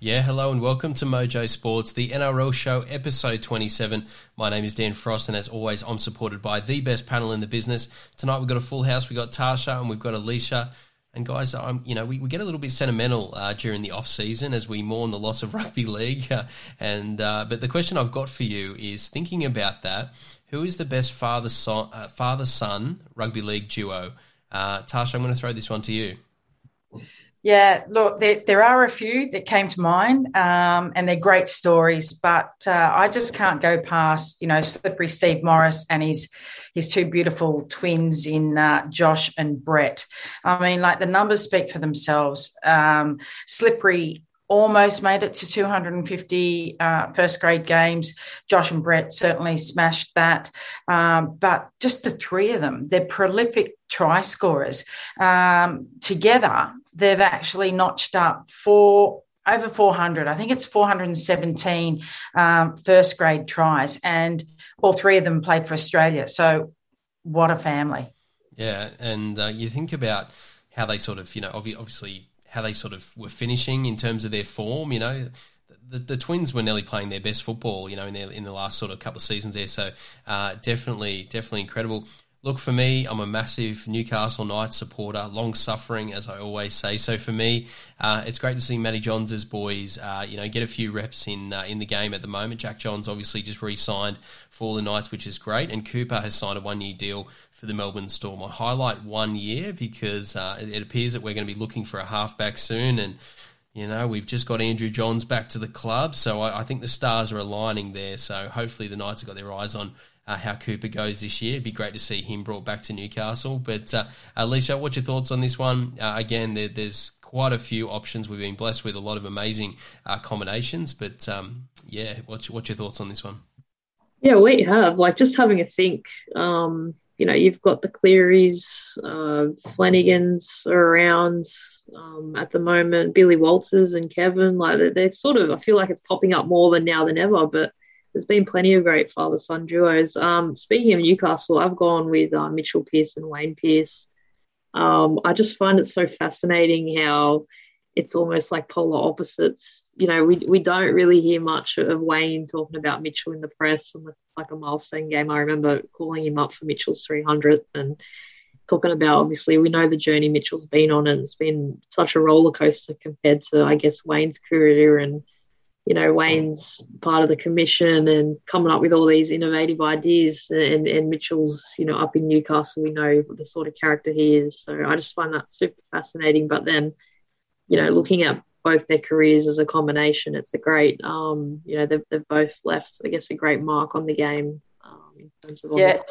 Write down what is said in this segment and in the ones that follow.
Yeah, hello and welcome to Mojo Sports, the NRL show, episode 27. My name is Dan Frost, and as always, I'm supported by the best panel in the business. Tonight we've got a full house. We've got Tasha and we've got Alicia. And guys, I'm, you know, we, we get a little bit sentimental uh, during the off season as we mourn the loss of rugby league. Uh, and uh, but the question I've got for you is thinking about that: who is the best father son uh, father son rugby league duo? Uh, Tasha, I'm going to throw this one to you. Yeah, look, there, there are a few that came to mind, um, and they're great stories. But uh, I just can't go past, you know, Slippery Steve Morris and his his two beautiful twins in uh, Josh and Brett. I mean, like the numbers speak for themselves. Um, Slippery almost made it to 250 uh, first grade games. Josh and Brett certainly smashed that. Um, but just the three of them, they're prolific try scorers. Um, together, they've actually notched up four over 400. I think it's 417 um, first grade tries, and all three of them played for Australia. So, what a family! Yeah, and uh, you think about how they sort of, you know, obviously how they sort of were finishing in terms of their form. You know, the, the Twins were nearly playing their best football. You know, in their, in the last sort of couple of seasons there. So, uh, definitely, definitely incredible. Look, for me, I'm a massive Newcastle Knights supporter, long suffering, as I always say. So for me, uh, it's great to see Matty Johns' boys, uh, you know, get a few reps in uh, in the game at the moment. Jack Johns obviously just re-signed for the Knights, which is great, and Cooper has signed a one-year deal for the Melbourne Storm. I highlight one year because uh, it appears that we're going to be looking for a halfback soon, and you know, we've just got Andrew Johns back to the club, so I, I, think the stars are aligning there. So hopefully the Knights have got their eyes on uh, how Cooper goes this year. It'd be great to see him brought back to Newcastle. But uh, Alicia, what's your thoughts on this one? Uh, again, there, there's quite a few options. We've been blessed with a lot of amazing uh, combinations. But um, yeah, what's, what's your thoughts on this one? Yeah, we have like just having a think. Um, you know, you've got the Clearys, uh, Flanagan's around um, at the moment, Billy Walters and Kevin. Like they're, they're, sort of, I feel like it's popping up more than now than ever. But there's been plenty of great father son duos. Um, speaking of Newcastle, I've gone with uh, Mitchell Pearce and Wayne Pearce. Um, I just find it so fascinating how it's almost like polar opposites. You know, we, we don't really hear much of Wayne talking about Mitchell in the press and it's like a milestone game. I remember calling him up for Mitchell's 300th and talking about obviously we know the journey Mitchell's been on and it's been such a roller coaster compared to I guess Wayne's career and you know, Wayne's part of the commission and coming up with all these innovative ideas. And, and Mitchell's, you know, up in Newcastle, we know the sort of character he is. So I just find that super fascinating. But then, you know, looking at both their careers as a combination, it's a great, um, you know, they've, they've both left, I guess, a great mark on the game um, in terms of. Yeah.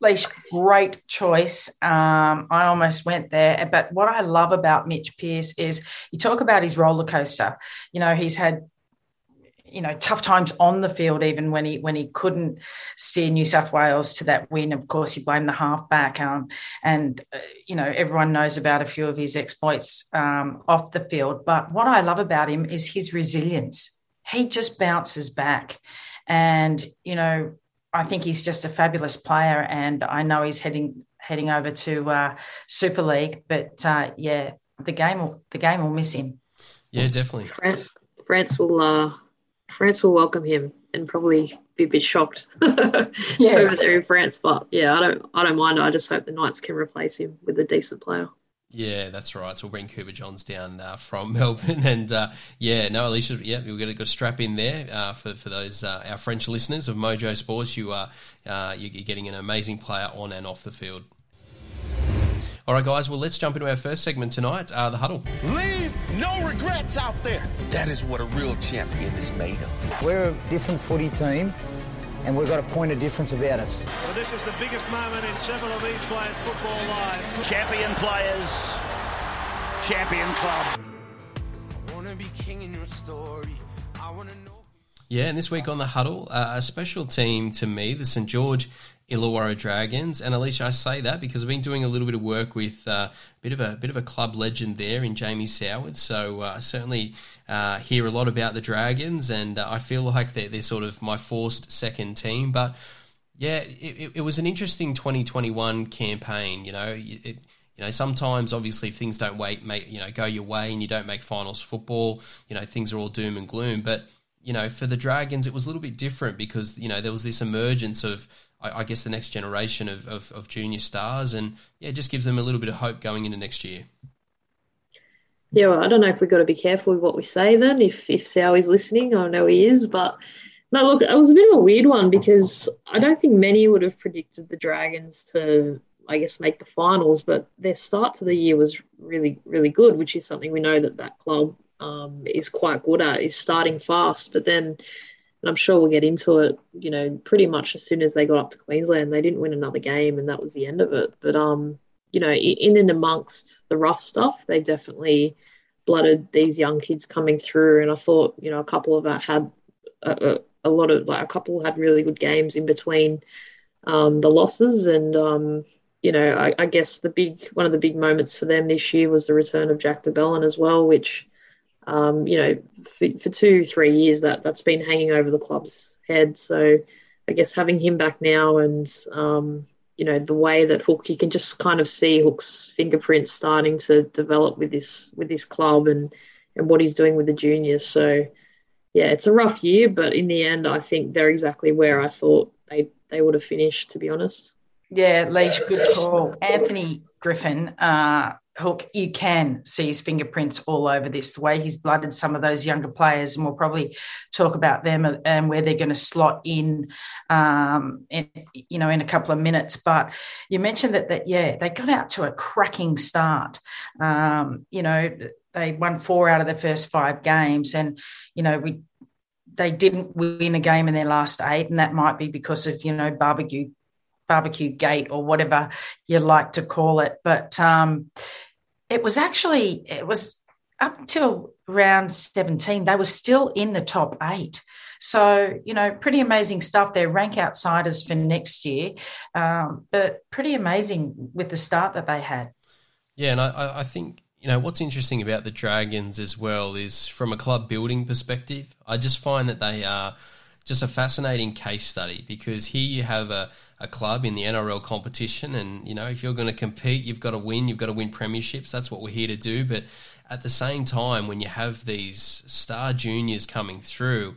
Leash, great choice. Um, I almost went there. But what I love about Mitch Pearce is you talk about his roller coaster. You know, he's had you know tough times on the field even when he when he couldn't steer New South Wales to that win. Of course he blamed the halfback um, and uh, you know everyone knows about a few of his exploits um, off the field. But what I love about him is his resilience. He just bounces back. And you know I think he's just a fabulous player and I know he's heading heading over to uh, Super League but uh, yeah the game will the game will miss him. Yeah definitely. France, France will uh France will welcome him and probably be a bit shocked yeah. over there in France. But yeah, I don't I don't mind. I just hope the Knights can replace him with a decent player. Yeah, that's right. So we'll bring Cooper Johns down uh, from Melbourne, and uh, yeah, no, Alicia, yeah, we're going to go strap in there uh, for for those uh, our French listeners of Mojo Sports. You are uh, you're getting an amazing player on and off the field. All right, guys. Well, let's jump into our first segment tonight, uh, the huddle. Leave no regrets out there. That is what a real champion is made of. We're a different footy team, and we've got a point of difference about us. Well, this is the biggest moment in several of these players' football lives. Champion players, champion club. Yeah, and this week on the huddle, uh, a special team to me, the St George Illawarra Dragons. And Alicia, I say that because I've been doing a little bit of work with uh, a bit of a bit of a club legend there in Jamie Soward. So uh, I certainly uh, hear a lot about the Dragons, and uh, I feel like they're they're sort of my forced second team. But yeah, it, it was an interesting 2021 campaign. You know, it, you know, sometimes obviously if things don't wait, make you know, go your way, and you don't make finals football. You know, things are all doom and gloom. But you know, for the Dragons, it was a little bit different because you know there was this emergence of I, I guess the next generation of, of, of junior stars, and yeah, it just gives them a little bit of hope going into next year. Yeah, well, I don't know if we've got to be careful with what we say then. If if is listening, I know he is, but no, look, it was a bit of a weird one because I don't think many would have predicted the Dragons to, I guess, make the finals. But their start to the year was really, really good, which is something we know that that club um, is quite good at, is starting fast. But then, and I'm sure we'll get into it, you know, pretty much as soon as they got up to Queensland, they didn't win another game, and that was the end of it. But um, you know, in and amongst the rough stuff, they definitely blooded these young kids coming through, and I thought, you know, a couple of that had a, a lot of like a couple had really good games in between um, the losses, and um, you know, I, I, guess the big one of the big moments for them this year was the return of Jack de Belin as well, which um, you know, for, for, two three years that that's been hanging over the club's head. So I guess having him back now, and um, you know, the way that Hook, you can just kind of see Hook's fingerprints starting to develop with this with this club and and what he's doing with the juniors. So yeah, it's a rough year, but in the end, I think they're exactly where I thought they they would have finished. To be honest. Yeah, Leash, good call. Anthony Griffin, uh, Hook, you can see his fingerprints all over this, the way he's blooded some of those younger players, and we'll probably talk about them and where they're going to slot in, um, in, you know, in a couple of minutes. But you mentioned that, that yeah, they got out to a cracking start. Um, you know, they won four out of their first five games, and you know we they didn't win a game in their last eight, and that might be because of you know barbecue barbecue gate or whatever you like to call it. But um, it was actually it was up until round 17 they were still in the top eight so you know pretty amazing stuff they rank outsiders for next year um, but pretty amazing with the start that they had yeah and i, I think you know what's interesting about the Dragons as well is from a club building perspective. I just find that they are just a fascinating case study because here you have a, a club in the NRL competition, and you know if you're going to compete, you've got to win. You've got to win premierships. That's what we're here to do. But at the same time, when you have these star juniors coming through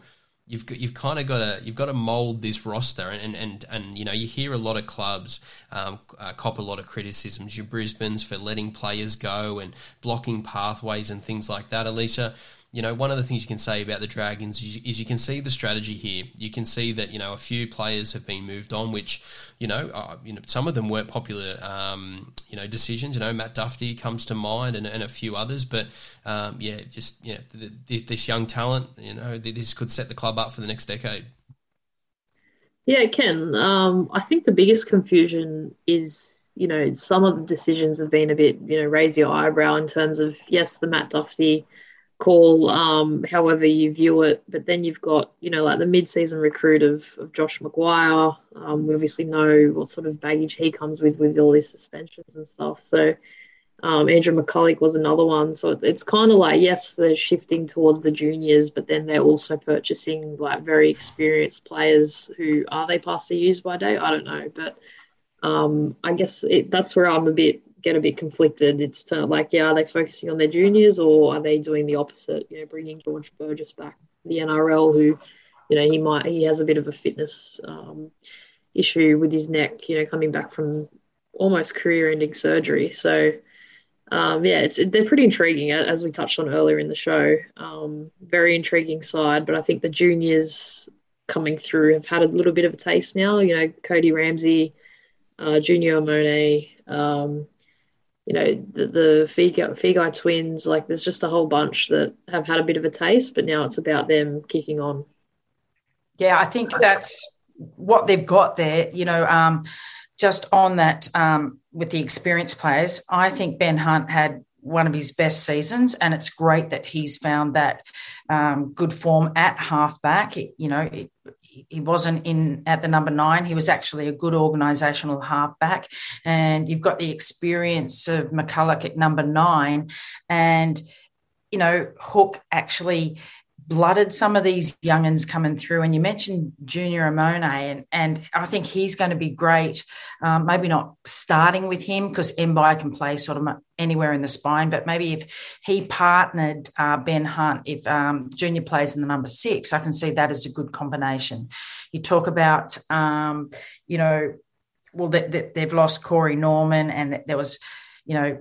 you've got, you've kind of got to you've got to mold this roster and and and, and you know you hear a lot of clubs um, uh, cop a lot of criticisms. Your Brisbane's for letting players go and blocking pathways and things like that. Alicia, you know, one of the things you can say about the Dragons is you can see the strategy here. You can see that you know a few players have been moved on, which you know, uh, you know, some of them weren't popular, um, you know, decisions. You know, Matt Dufty comes to mind, and, and a few others. But um, yeah, just yeah, this young talent, you know, this could set the club up for the next decade. Yeah, can. Um, I think the biggest confusion is you know, some of the decisions have been a bit, you know, raise your eyebrow in terms of yes, the Matt Dufty call, um, however you view it. But then you've got, you know, like the mid-season recruit of, of Josh McGuire. Um, we obviously know what sort of baggage he comes with with all these suspensions and stuff. So um, Andrew McCullough was another one. So it's kind of like, yes, they're shifting towards the juniors, but then they're also purchasing like very experienced players who are they past their use by date? I don't know, but um, I guess it, that's where I'm a bit get a bit conflicted. It's to, like, yeah, are they focusing on their juniors or are they doing the opposite? You know, bringing George Burgess back the NRL, who, you know, he might he has a bit of a fitness um, issue with his neck. You know, coming back from almost career-ending surgery. So, um, yeah, it's they're pretty intriguing as we touched on earlier in the show. Um, very intriguing side, but I think the juniors coming through have had a little bit of a taste now. You know, Cody Ramsey, uh, Junior Amone, um, you know, the, the Feagai, twins, like there's just a whole bunch that have had a bit of a taste, but now it's about them kicking on. Yeah, I think that's what they've got there. You know, um, just on that um, with the experienced players, I think Ben Hunt had one of his best seasons, and it's great that he's found that um, good form at halfback. It, you know, it, he wasn't in at the number nine. He was actually a good organisational halfback, and you've got the experience of McCullough at number nine, and you know Hook actually blooded some of these youngins coming through. And you mentioned Junior Amone, and, and I think he's going to be great. Um, maybe not starting with him because Mbye can play sort of anywhere in the spine, but maybe if he partnered uh, Ben Hunt, if um, Junior plays in the number six, I can see that as a good combination. You talk about, um, you know, well, they, they, they've lost Corey Norman, and there was, you know,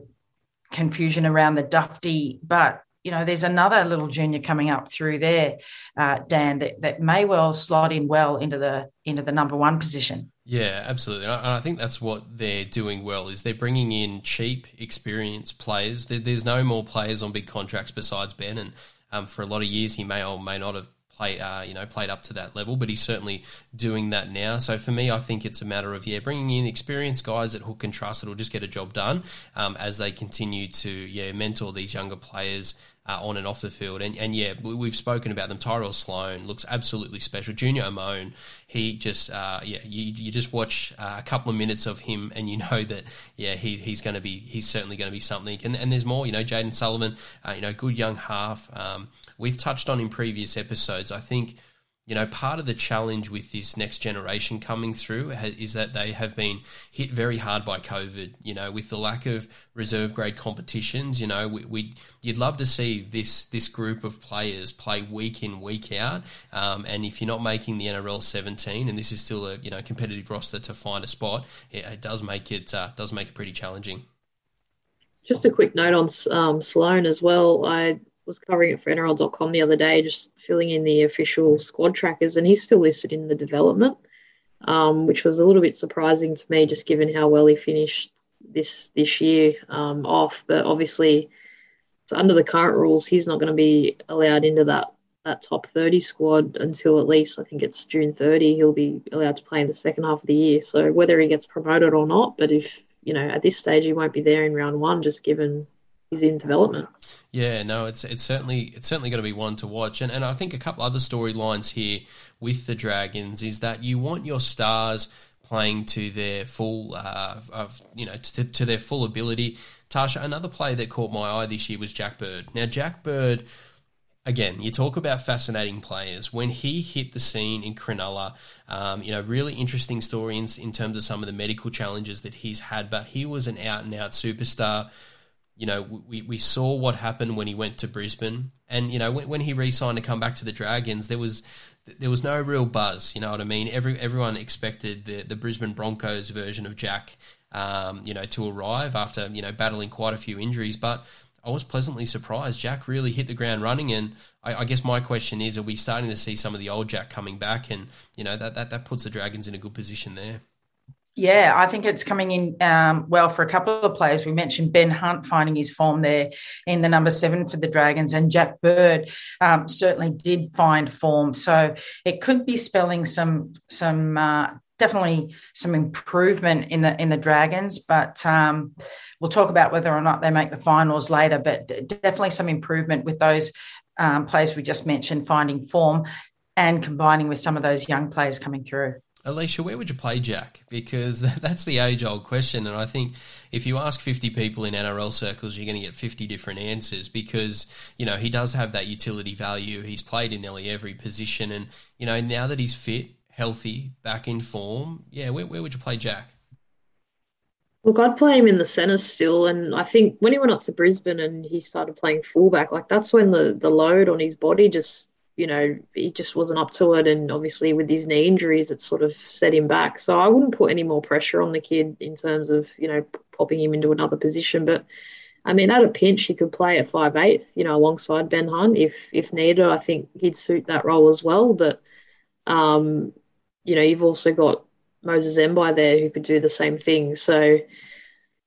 confusion around the Dufty, but you know, there's another little junior coming up through there, uh, Dan, that, that may well slot in well into the into the number one position. Yeah, absolutely, and I think that's what they're doing well is they're bringing in cheap, experienced players. There's no more players on big contracts besides Ben, and um, for a lot of years he may or may not have play, uh, you know, played up to that level, but he's certainly doing that now. So for me, I think it's a matter of yeah, bringing in experienced guys that Hook and trust that will just get a job done um, as they continue to yeah mentor these younger players uh, on and off the field. And, and yeah, we, have spoken about them. Tyrell Sloan looks absolutely special. Junior Amone, he just, uh, yeah, you, you just watch uh, a couple of minutes of him and you know that, yeah, he, he's going to be, he's certainly going to be something. And, and there's more, you know, Jayden Sullivan, uh, you know, good young half. Um, we've touched on in previous episodes. I think you know, part of the challenge with this next generation coming through is that they have been hit very hard by COVID. You know, with the lack of reserve grade competitions, you know, we, we you'd love to see this this group of players play week in week out. Um, and if you're not making the NRL 17, and this is still a you know competitive roster to find a spot, it, it does make it uh, does make it pretty challenging. Just a quick note on um, Sloan as well. I was covering it for NRL.com the other day, just filling in the official squad trackers, and he's still listed in the development, um, which was a little bit surprising to me, just given how well he finished this this year um, off. But obviously, so under the current rules, he's not going to be allowed into that that top 30 squad until at least I think it's June 30. He'll be allowed to play in the second half of the year. So whether he gets promoted or not, but if you know at this stage he won't be there in round one, just given he's in development. Yeah, no, it's it's certainly it's certainly going to be one to watch, and and I think a couple other storylines here with the Dragons is that you want your stars playing to their full, uh, of you know, to, to their full ability. Tasha, another player that caught my eye this year was Jack Bird. Now, Jack Bird again, you talk about fascinating players. When he hit the scene in Cronulla, um, you know, really interesting story in, in, terms of some of the medical challenges that he's had, but he was an out and out superstar you know, we, we saw what happened when he went to Brisbane, and you know, when, when he re-signed to come back to the Dragons, there was there was no real buzz. You know what I mean? Every everyone expected the the Brisbane Broncos version of Jack, um, you know, to arrive after you know battling quite a few injuries, but. I was pleasantly surprised. Jack really hit the ground running, and I, I, guess my question is: Are we starting to see some of the old Jack coming back? And you know that that, that puts the Dragons in a good position there. Yeah, I think it's coming in um, well for a couple of players. We mentioned Ben Hunt finding his form there in the number seven for the Dragons, and Jack Bird um, certainly did find form. So it could be spelling some some uh, definitely some improvement in the in the Dragons, but um, we'll talk about whether or not they make the finals later. But definitely some improvement with those um, players we just mentioned finding form and combining with some of those young players coming through. Alicia, where would you play Jack? Because that's the age old question. And I think if you ask 50 people in NRL circles, you're going to get 50 different answers because, you know, he does have that utility value. He's played in nearly every position. And, you know, now that he's fit, healthy, back in form, yeah, where, where would you play Jack? Look, I'd play him in the centre still. And I think when he went up to Brisbane and he started playing fullback, like that's when the, the load on his body just you know, he just wasn't up to it. And obviously, with his knee injuries, it sort of set him back. So I wouldn't put any more pressure on the kid in terms of, you know, popping him into another position. But I mean, at a pinch, he could play at five eight, you know, alongside Ben Hunt if if needed. I think he'd suit that role as well. But um, you know, you've also got Moses Mbye there who could do the same thing. So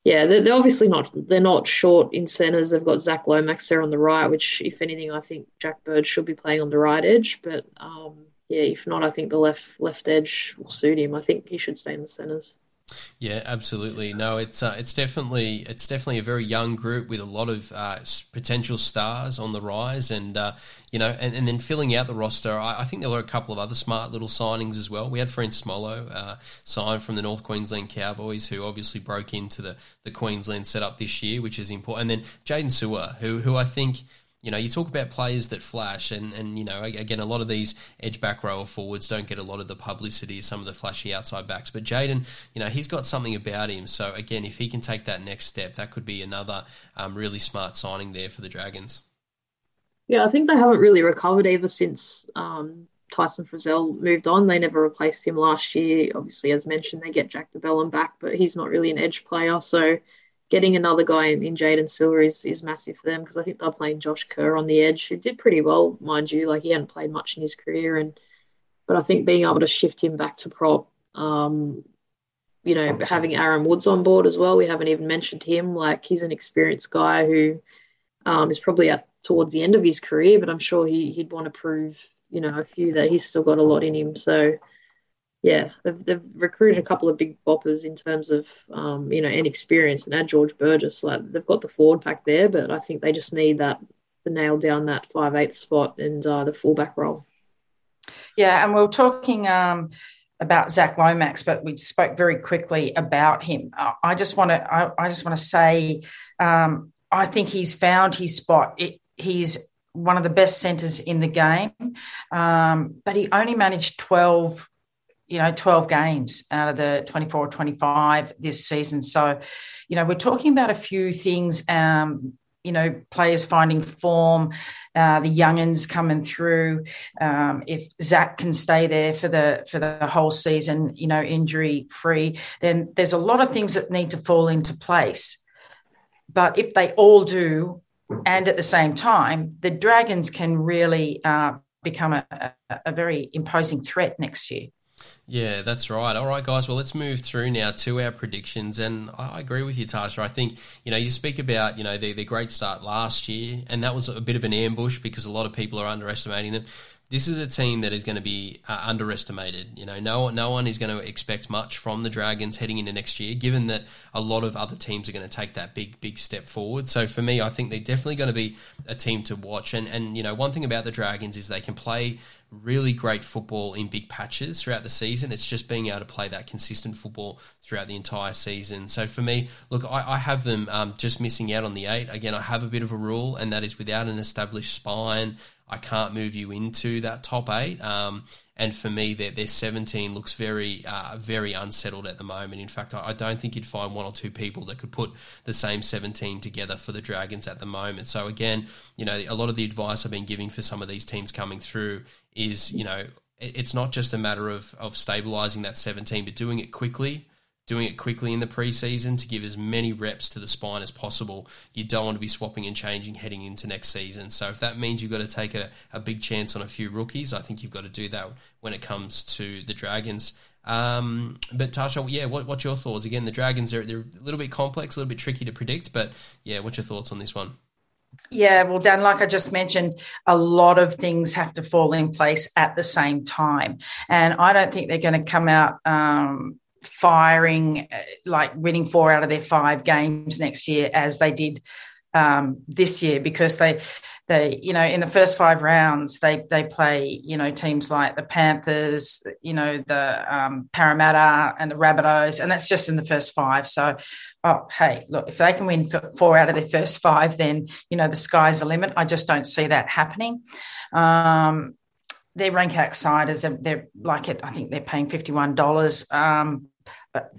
yeah, they're, they're, obviously not they're not short in centres. They've got Zach Lomax there on the right, which, if anything, I think Jack Bird should be playing on the right edge. But um, yeah, if not, I think the left left edge will suit him. I think he should stay in the centres. Yeah, absolutely. No, it's uh, it's definitely it's definitely a very young group with a lot of uh, potential stars on the rise, and uh, you know, and, and then filling out the roster. I, I, think there were a couple of other smart little signings as well. We had Francis Molo uh, signed from the North Queensland Cowboys, who obviously broke into the the Queensland setup this year, which is important. And then Jaydn Su'A, who who I think you know, you talk about players that flash, and, and you know, again, a lot of these edge back row forwards don't get a lot of the publicity some of the flashy outside backs. But Jaydn, you know, he's got something about him. So again, if he can take that next step, that could be another um, really smart signing there for the Dragons. Yeah, I think they haven't really recovered ever since um, Tyson Frizell moved on. They never replaced him last year. Obviously, as mentioned, they get Jack de Belin back, but he's not really an edge player. So getting another guy in, in Jaydn Silver is, is massive for them because I think they're playing Josh Kerr on the edge, who did pretty well, mind you. Like he hadn't played much in his career, and but I think being able to shift him back to prop, um, you know, having Aaron Woods on board as well. We haven't even mentioned him. Like he's an experienced guy who um, is probably at towards the end of his career, but I'm sure he he'd want to prove, you know, a few that he's still got a lot in him. So yeah, they've, they've recruited a couple of big boppers in terms of um, you know and experience and add George Burgess. Like they've got the forward pack there, but I think they just need that to nail down that five eighth spot and uh, the fullback role. Yeah, and we are talking um, about Zach Lomax, but we spoke very quickly about him. I just want to I, I, just want to say um, I think he's found his spot. It, he's one of the best centres in the game, um, but he only managed twelve you know 12 games out of the 24 or 25 this season. So you know we're talking about a few things um, you know players finding form uh, the youngins coming through um, if zach can stay there for the for the whole season you know injury free then there's a lot of things that need to fall into place. But if they all do and at the same time the dragons can really uh, become a, a, a very imposing threat next year yeah, that's right. All right, guys. Well, let's move through now to our predictions. And I agree with you, Tasha. I think, you know, you speak about, you know, the the great start last year, and that was a bit of an ambush because a lot of people are underestimating them this is a team that is going to be uh, underestimated. You know, no no one is going to expect much from the Dragons heading into next year, given that a lot of other teams are going to take that big big step forward. So for me, I think they're definitely going to be a team to watch. And and you know, one thing about the Dragons is they can play really great football in big patches throughout the season. It's just being able to play that consistent football throughout the entire season. So for me, look, I, I have them um, just missing out on the eight. Again, I have a bit of a rule, and that is without an established spine. I can't move you into that top eight. Um, and for me, their, their 17 looks very, uh, very unsettled at the moment. In fact, I, I, don't think you'd find one or two people that could put the same 17 together for the Dragons at the moment. So again, you know, a lot of the advice I've been giving for some of these teams coming through is, you know, it's not just a matter of, of stabilizing that 17, but doing it quickly doing it quickly in the preseason to give as many reps to the spine as possible. You don't want to be swapping and changing heading into next season. So if that means you've got to take a, a big chance on a few rookies, I think you've got to do that when it comes to the Dragons. Um, but Tasha, yeah, what, what's your thoughts? Again, the Dragons are they're a little bit complex, a little bit tricky to predict, but yeah, what's your thoughts on this one? Yeah, well, Dan, like I just mentioned, a lot of things have to fall in place at the same time. And I don't think they're going to come out um, firing, uh, like winning four out of their five games next year as they did um, this year because they they you know in the first five rounds they they play you know teams like the Panthers you know the um, Parramatta and the Rabbitohs and that's just in the first five. So oh hey look if they can win four out of their first five then you know the sky's the limit. I just don't see that happening. Um, their rank outsiders they're like it I think they're paying fifty one dollars. Um, but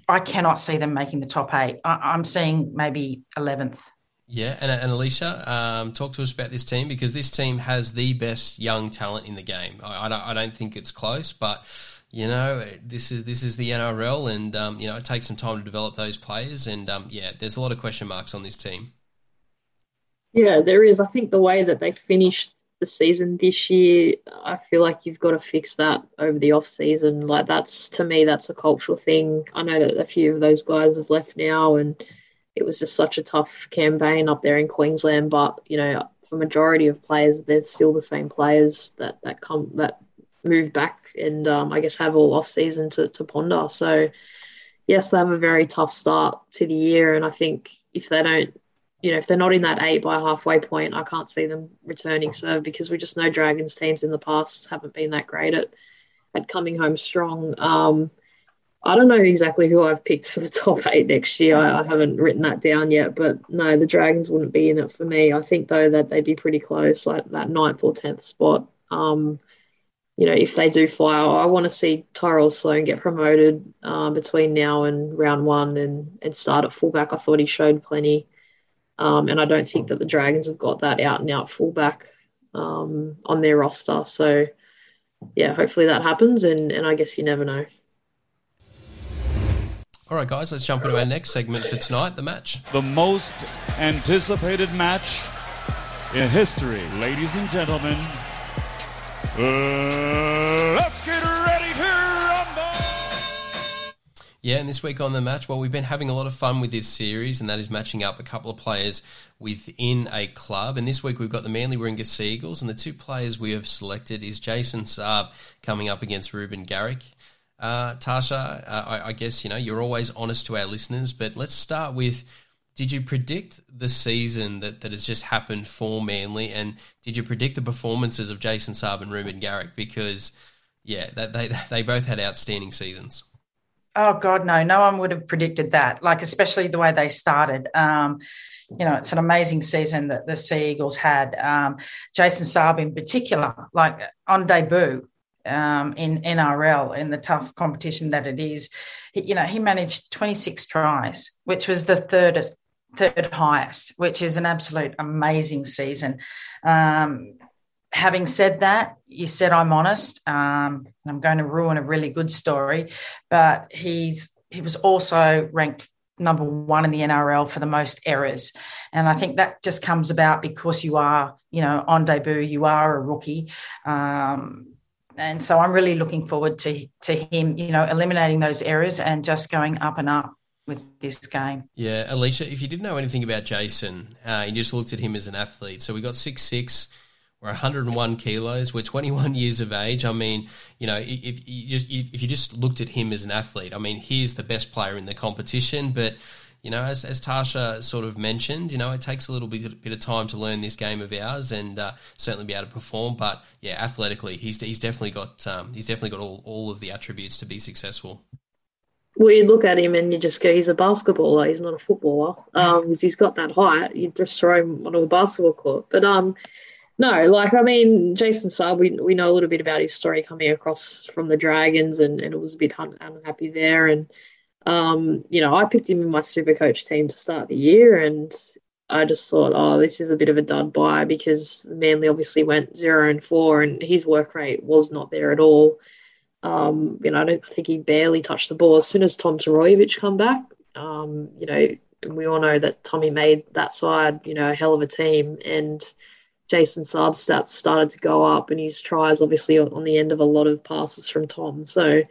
I cannot see them making the top eight. I, am seeing maybe 11th. Yeah, and, and Alicia, um, talk to us about this team because this team has the best young talent in the game. I, I, don't, I don't think it's close, but you know this is this is the NRL, and um, you know it takes some time to develop those players, and um, yeah, there's a lot of question marks on this team. Yeah, there is. I think the way that they finished the season this year, I feel like you've got to fix that over the off season. Like that's to me, that's a cultural thing. I know that a few of those guys have left now, and it was just such a tough campaign up there in Queensland. But you know, for majority of players, they're still the same players that that come that move back and um, I guess have all off season to to ponder. So yes, they have a very tough start to the year, and I think if they don't, you know, if they're not in that eight by halfway point, I can't see them returning serve because we just know Dragons teams in the past haven't been that great at at coming home strong. Um, I don't know exactly who I've picked for the top eight next year. I, I, haven't written that down yet, but no, the Dragons wouldn't be in it for me. I think though that they'd be pretty close, like that ninth or tenth spot. Um, you know, if they do fly, I want to see Tyrell Sloan get promoted uh, between now and round one and, and start at fullback. I thought he showed plenty. Um, and I don't think that the Dragons have got that out and out fullback um, on their roster. So, yeah, hopefully that happens. And, and I guess you never know. All right, guys, let's jump into our next segment for tonight the match. The most anticipated match in history, ladies and gentlemen. Uh, let's Yeah, and this week on the match, well, we've been having a lot of fun with this series, and that is matching up a couple of players within a club. And this week we've got the Manly Warringah Sea Eagles, and the two players we have selected is Jason Saab coming up against Reuben Garrick. Uh, Tasha, uh, I, I guess you know you're always honest to our listeners, but let's start with did you predict the season that, that has just happened for Manly? And did you predict the performances of Jason Saab and Reuben Garrick? Because, yeah, they, they both had outstanding seasons. Oh, God, no. No one would have predicted that, like, especially the way they started. Um, you know, it's an amazing season that the Sea Eagles had. Um, Jason Saab, in particular, like on debut, um, in NRL in the tough competition that it is. You know, he managed 26 tries, which was the third third highest, which is an absolute amazing season. Um, having said that, you said I'm honest. Um, I'm going to ruin a really good story, but he's he was also ranked number one in the NRL for the most errors, and I think that just comes about because you are, you know, on debut, you are a rookie. Um, and so I'm really looking forward to to him, you know, eliminating those errors and just going up and up with this game. Yeah, Alicia, if you didn't know anything about Jason, uh, you just looked at him as an athlete. So we got six six. We're 101 kilos. We're 21 years of age. I mean, you know, if you just if you just looked at him as an athlete, I mean, he's the best player in the competition. But you know, as, as Tasha sort of mentioned, you know, it takes a little bit, bit of time to learn this game of ours and uh, certainly be able to perform. But yeah, athletically, he's he's definitely got um, he's definitely got all, all of the attributes to be successful well, you look at him and you just go, he's a basketballer. He's not a footballer. Um, because he's got that height. You just throw him onto a basketball court. But um, no, like I mean, Jason Saab, we we know a little bit about his story coming across from the Dragons, and, and it was a bit un- unhappy there. And um, you know, I picked him in my super coach team to start the year, and I just thought, oh, this is a bit of a dud buy because Manly obviously went zero and four, and his work rate was not there at all. Um, you know, I don't think he barely touched the ball. As soon as Tom Trbojevic come back, um, you know, we all know that Tommy made that side, you know, a hell of a team. And Jason Saab's stats started to go up, and his tries obviously on the end of a lot of passes from Tom. So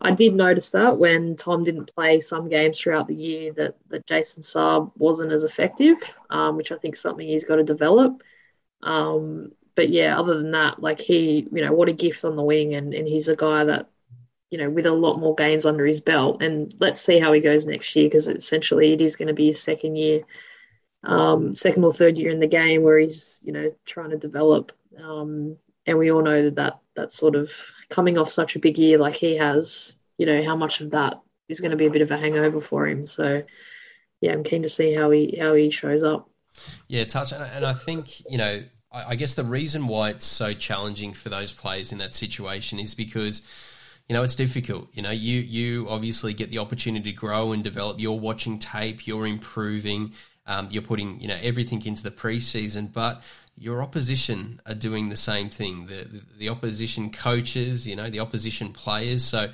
I did notice that when Tom didn't play some games throughout the year, that that Jason Saab wasn't as effective, um, which I think is something he's got to develop. Um, but yeah, other than that, like he, you know, what a gift on the wing, and and he's a guy that, you know, with a lot more games under his belt, and let's see how he goes next year because essentially it is going to be his second year, um, second or third year in the game where he's, you know, trying to develop. Um, and we all know that, that that sort of coming off such a big year like he has, you know, how much of that is going to be a bit of a hangover for him. So, yeah, I'm keen to see how he how he shows up. Yeah, Tash, and I think you know I guess the reason why it's so challenging for those players in that situation is because you know it's difficult you know you you obviously get the opportunity to grow and develop you're watching tape you're improving um, you're putting you know everything into the preseason but your opposition are doing the same thing the, the, the opposition coaches you know the opposition players so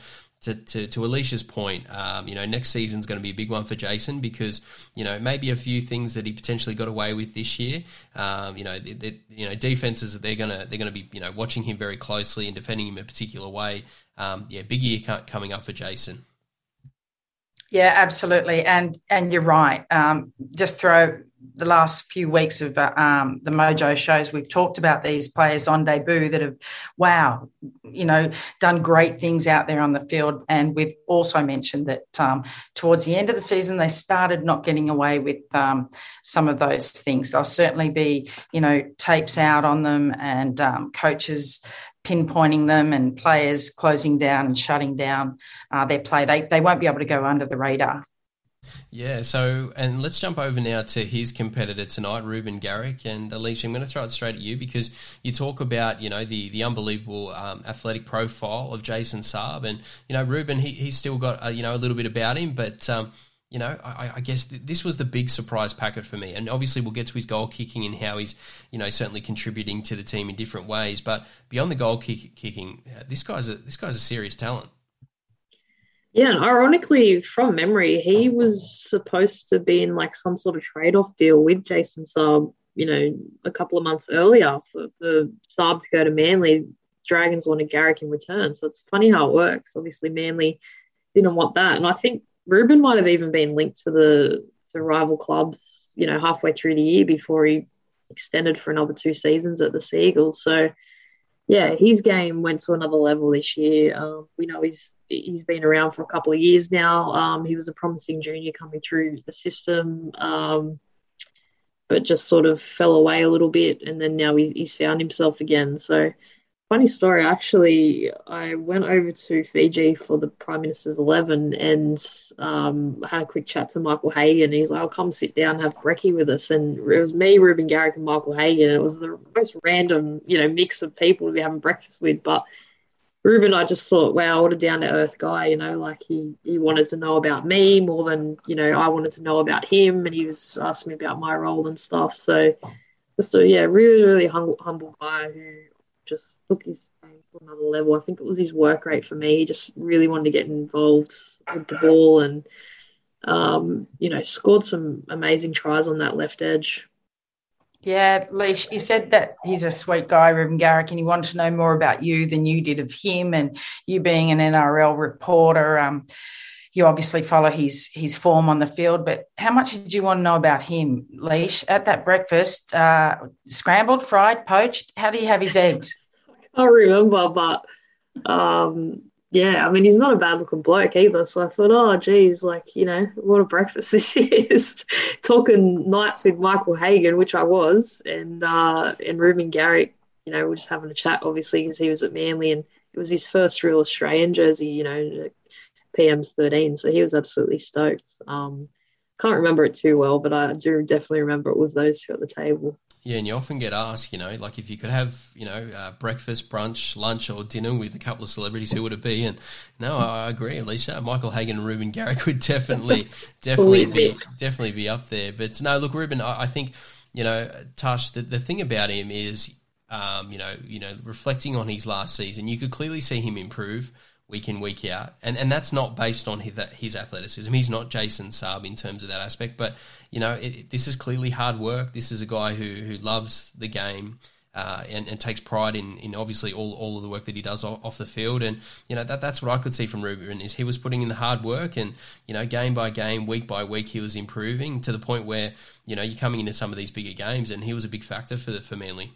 to, to, to Alicia's point, um, you know, next season's going to be a big one for Jason because, you know, maybe a few things that he potentially got away with this year. Um, you know, you know, defenses that they're gonna they're gonna be you know watching him very closely and defending him a particular way. Um, yeah, big year coming up for Jason. Yeah, absolutely, and and you're right. Um, just throw the last few weeks of uh, um, the Mojo shows, we've talked about these players on debut that have, wow, you know, done great things out there on the field. And we've also mentioned that um, towards the end of the season, they started not getting away with um, some of those things. There'll certainly be, you know, tapes out on them and um, coaches pinpointing them and players closing down and shutting down uh, their play. They, they won't be able to go under the radar. Yeah, so, and let's jump over now to his competitor tonight, Reuben Garrick. And Alicia, I'm going to throw it straight at you because you talk about, you know, the, the unbelievable um, athletic profile of Jason Saab. And, you know, Reuben he, he's still got, uh, you know, a little bit about him, but, um, you know, I, I guess th- this was the big surprise packet for me. And obviously, we'll get to his goal kicking and how he's, you know, certainly contributing to the team in different ways. But beyond the goal kick- kicking, uh, this guy's a, this guy's a serious talent. Yeah, and ironically, from memory, he was supposed to be in like some sort of trade-off deal with Jason Saab, you know, a couple of months earlier for, for Saab to go to Manly. Dragons wanted Garrick in return. So it's funny how it works. Obviously, Manly didn't want that. And I think Reuben might have even been linked to the to rival clubs, you know, halfway through the year before he extended for another two seasons at the Sea Eagles. So yeah, his game went to another level this year. Um, we know he's he's been around for a couple of years now. Um, he was a promising junior coming through the system, um, but just sort of fell away a little bit, and then now he's, he's found himself again. So funny story actually i went over to fiji for the prime minister's 11 and um, had a quick chat to michael hagan. He's like i'll come sit down have brekkie with us. And it was me Reuben garrick and michael hagan. It was the most random you know mix of people to be having breakfast with. But Reuben, I just thought, wow, what a down to earth guy, you know, like he, he wanted to know about me more than, you know, I wanted to know about him. And he was asking me about my role and stuff. So, so yeah, really, really humble guy who just took his game to another level. I think it was his work rate for me. He just really wanted to get involved with the ball and, um, you know, scored some amazing tries on that left edge. Yeah, Leash, you said that he's a sweet guy, Reuben Garrick, and he wanted to know more about you than you did of him. And you being an NRL reporter, um, you obviously follow his his form on the field. But how much did you want to know about him, Leash? At that breakfast, uh, scrambled, fried, poached. How do you have his eggs? Can't remember, but um, yeah, I mean, he's not a bad looking bloke either. So I thought, oh, geez, like, you know, what a breakfast this is. Talking nights with Michael Hagan, which I was, and uh, and Reuben Garrick, you know, we're just having a chat, obviously, because he was at Manly and it was his first real Australian jersey, you know, PM's 13. So he was absolutely stoked. Um, can't remember it too well, but I do definitely remember it was those two at the table. Yeah, and you often get asked, you know, like if you could have, you know, uh, breakfast, brunch, lunch, or dinner with a couple of celebrities, who would it be? And no, I, agree, Alicia. Michael Hagan and Reuben Garrick would definitely, definitely be, definitely be up there. But no, look, Reuben, I, I think, you know, Tash, the, the thing about him is, um, you know, you know, reflecting on his last season, you could clearly see him improve week in week out, and and that's not based on his, his athleticism. He's not Jason Saab in terms of that aspect, but you know it, this is clearly hard work. This is a guy who who loves the game. Uh, and, and, takes pride in, in obviously all, all of the work that he does off, the field, and you know that that's what I could see from Reuben is he was putting in the hard work, and you know game by game, week by week, he was improving to the point where you know you're coming into some of these bigger games, and he was a big factor for the, for Manly.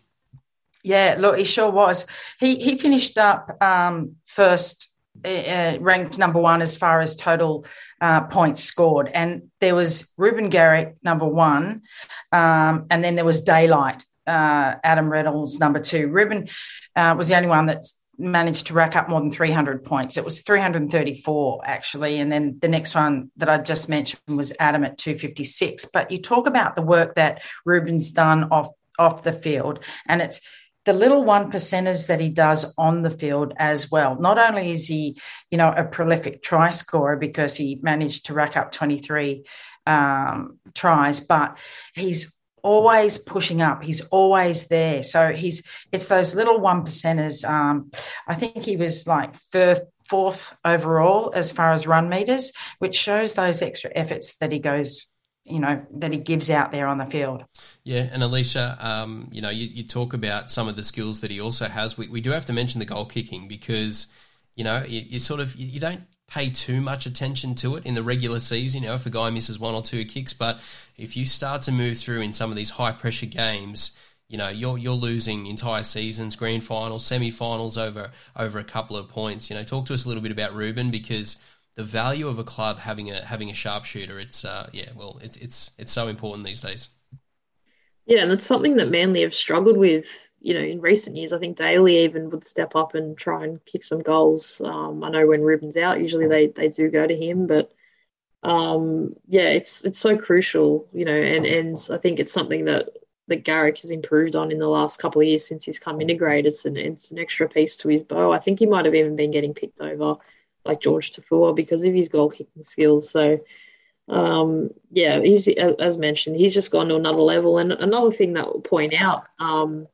Yeah, look, he sure was. He he finished up um, first uh, ranked number one as far as total uh, points scored. And there was Reuben Garrick, number one, um, and then there was Daylight, uh, Adam Reynolds, number two. Reuben uh, was the only one that managed to rack up more than 300 points. It was 334, actually. And then the next one that I just mentioned was Adam at 256. But you talk about the work that Reuben's done off, off the field, and it's the little one percenters that he does on the field as well. Not only is he, you know, a prolific try scorer because he managed to rack up 23 um, tries, but he's always pushing up. He's always there. So he's it's those little one percenters. Um, I think he was like fourth, fourth overall as far as run meters, which shows those extra efforts that he goes you know that he gives out there on the field. Yeah, and Alicia, um, you know, you, you, talk about some of the skills that he also has. We, we do have to mention the goal kicking because you know you, you sort of you, you don't pay too much attention to it in the regular season, you know, if a guy misses one or two kicks. But if you start to move through in some of these high pressure games, you know, you're you're losing entire seasons, grand finals, semi finals over over a couple of points. You know, talk to us a little bit about Reuben because the value of a club having a having a sharpshooter, it's uh, yeah, well, it's it's it's so important these days. Yeah, and it's something that Manly have struggled with you know, in recent years, I think Daly even would step up and try and kick some goals. Um, I know when Reuben's out, usually they, they do go to him, but um, yeah, it's it's so crucial, you know, and, and I think it's something that, that Garrick has improved on in the last couple of years since he's come integrated. It's an, it's an extra piece to his bow. I think he might have even been getting picked over like Jorge Taufua because of his goal kicking skills. So, um, yeah, he's as mentioned, he's just gone to another level. And another thing that will point out, um,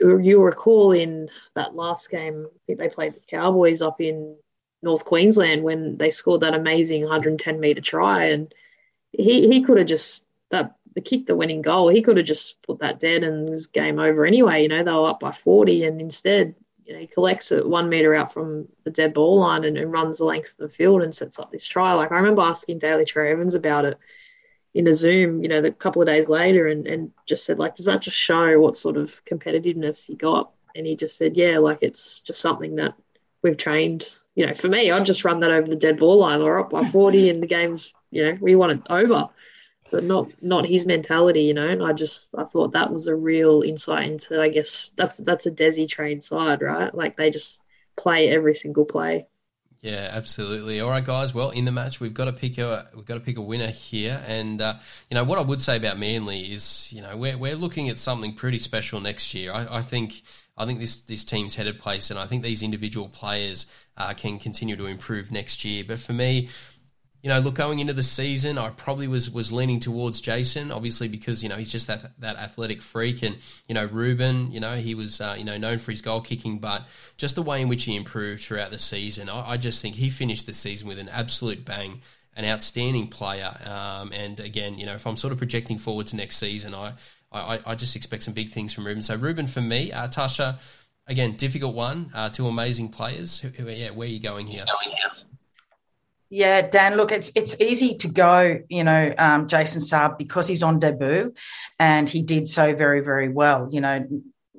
you recall in that last game, I think they played the Cowboys up in North Queensland when they scored that amazing 110 meter try, and he he could have just that the kick the winning goal. He could have just put that dead and was game over anyway. You know they were up by 40, and instead, you know, he collects it one meter out from the dead ball line and, and runs the length of the field and sets up this try. Like I remember asking Daly Cherry Evans about it in a Zoom, you know, a couple of days later and, and just said, like, does that just show what sort of competitiveness he got? And he just said, yeah, like it's just something that we've trained. You know, for me, I'd just run that over the dead ball line or up by 40 and the game's, you know, we want it over. But not not his mentality, you know. And I just I thought that was a real insight into I guess that's that's a Desi trained side, right? Like they just play every single play. Yeah, absolutely. All right, guys. Well, in the match, we've got to pick a we've got to pick a winner here, and uh, you know what I would say about Manly is, you know, we're we're looking at something pretty special next year. I, I think I think this this team's headed place, and I think these individual players uh, can continue to improve next year. But for me, you know, look, going into the season, I probably was was leaning towards Jason, obviously because you know he's just that that athletic freak, and you know Reuben, you know he was uh, you know known for his goal kicking, but just the way in which he improved throughout the season, I, I just think he finished the season with an absolute bang, an outstanding player, um, and again, you know, if I'm sort of projecting forward to next season, I I, I just expect some big things from Reuben. So Reuben for me, uh, Tasha, again, difficult one, uh, two amazing players. Yeah, where are you going here? Going here. Yeah, Dan. Look, it's it's easy to go, you know, um, Jason Saab because he's on debut, and he did so very very well. You know,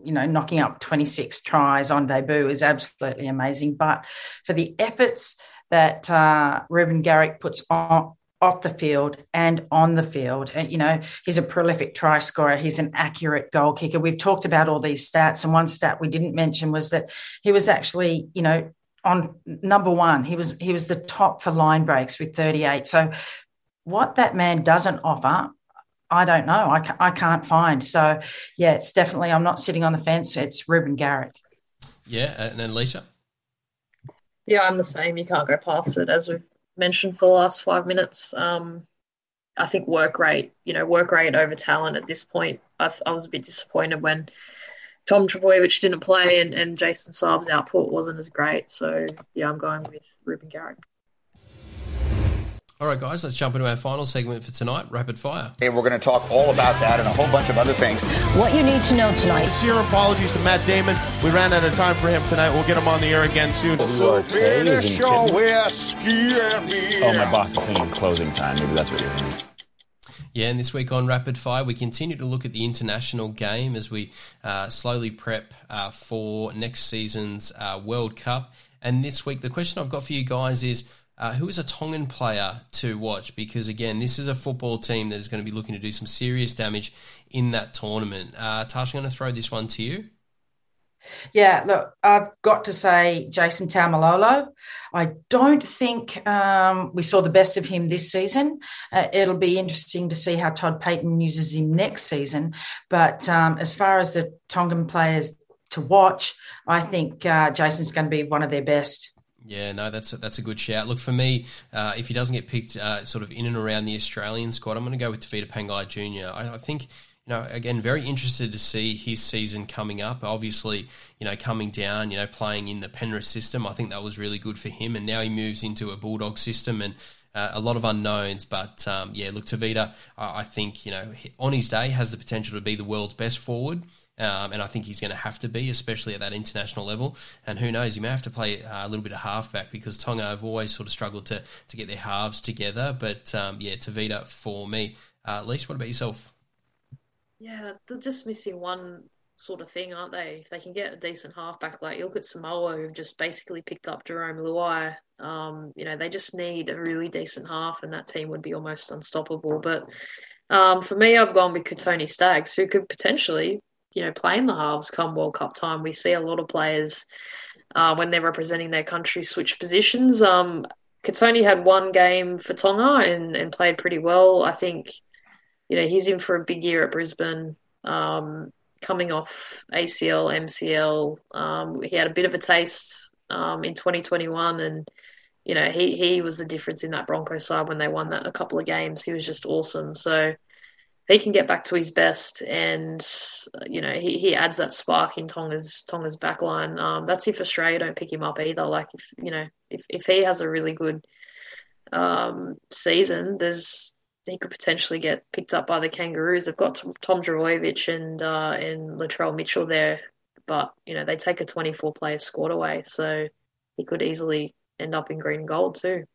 you know, knocking up twenty six tries on debut is absolutely amazing. But for the efforts that uh, Reuben Garrick puts on off the field and on the field. You know, he's a prolific try scorer. He's an accurate goal kicker. We've talked about all these stats, and one stat we didn't mention was that he was actually, you know, on number one. He was he was the top for line breaks with 38. So what that man doesn't offer, I don't know. I, ca- I can't find. So yeah, it's definitely. I'm not sitting on the fence. It's Reuben Garrick. Yeah, and then Lisa. Yeah, I'm the same. You can't go past it, as we've mentioned for the last five minutes. Um, I think work rate, you know, work rate over talent at this point. I, I was a bit disappointed when Tom Trbojevic didn't play and, and Jason Saab's output wasn't as great. So, yeah, I'm going with Reuben Garrick. All right, guys, let's jump into our final segment for tonight rapid fire. And we're going to talk all about that and a whole bunch of other things. What you need to know tonight. Sincere apologies to Matt Damon. We ran out of time for him tonight. We'll get him on the air again soon. So finish your whiskey Oh, my boss is singing closing time. Maybe that's what you're hearing. Yeah, and this week on Rapid Fire, we continue to look at the international game as we uh, slowly prep uh, for next season's uh, World Cup. And this week, the question I've got for you guys is uh, who is a Tongan player to watch? Because again, this is a football team that is going to be looking to do some serious damage in that tournament. Uh, Tash, I'm going to throw this one to you. Yeah, look, I've got to say Jason Taumalolo. I don't think um, we saw the best of him this season. Uh, it'll be interesting to see how Todd Payten uses him next season. But um, as far as the Tongan players to watch, I think uh, Jason's going to be one of their best. Yeah, no, that's a, that's a good shout. Look, for me, uh, if he doesn't get picked uh, sort of in and around the Australian squad, I'm going to go with Tevita Pangai Jr. I, I think you know, again, very interested to see his season coming up. Obviously, you know, coming down, you know, playing in the Penrith system, I think that was really good for him. And now he moves into a Bulldog system and uh, a lot of unknowns. But um, yeah, look, Tevita, I, I think, you know, on his day has the potential to be the world's best forward. Um, and I think he's going to have to be, especially at that international level. And who knows, he may have to play uh, a little bit of halfback because Tonga have always sort of struggled to, to get their halves together. But um, yeah, Tevita for me. Uh, least. what about yourself? Yeah, they're just missing one sort of thing, aren't they? If they can get a decent halfback, like you look at Samoa, who've just basically picked up Jarome Luai. Um, you know, they just need a really decent half, and that team would be almost unstoppable. But um, for me, I've gone with Kotoni Staggs, who could potentially, you know, play in the halves come World Cup time. We see a lot of players uh, when they're representing their country switch positions. Um, Kotoni had one game for Tonga and, and played pretty well. I think, you know, he's in for a big year at Brisbane. Um, coming off ACL, MCL. Um, he had a bit of a taste um, in 2021, and you know he he was the difference in that Broncos side when they won that a couple of games. He was just awesome. So he can get back to his best, and you know he, he adds that spark in Tonga's Tonga's backline. Um, that's if Australia don't pick him up either. Like if you know if if he has a really good um, season, there's he could potentially get picked up by the Kangaroos. They've got Tom Trbojevic and uh, and Latrell Mitchell there, but you know they take a 24 player squad away, so he could easily end up in green and gold too.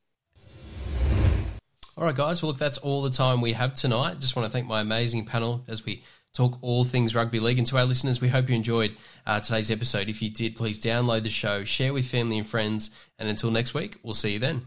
All right, guys. Well, look, that's all the time we have tonight. Just want to thank my amazing panel as we talk all things rugby league. And to our listeners, we hope you enjoyed uh, today's episode. If you did, please download the show, share with family and friends, and until next week, we'll see you then.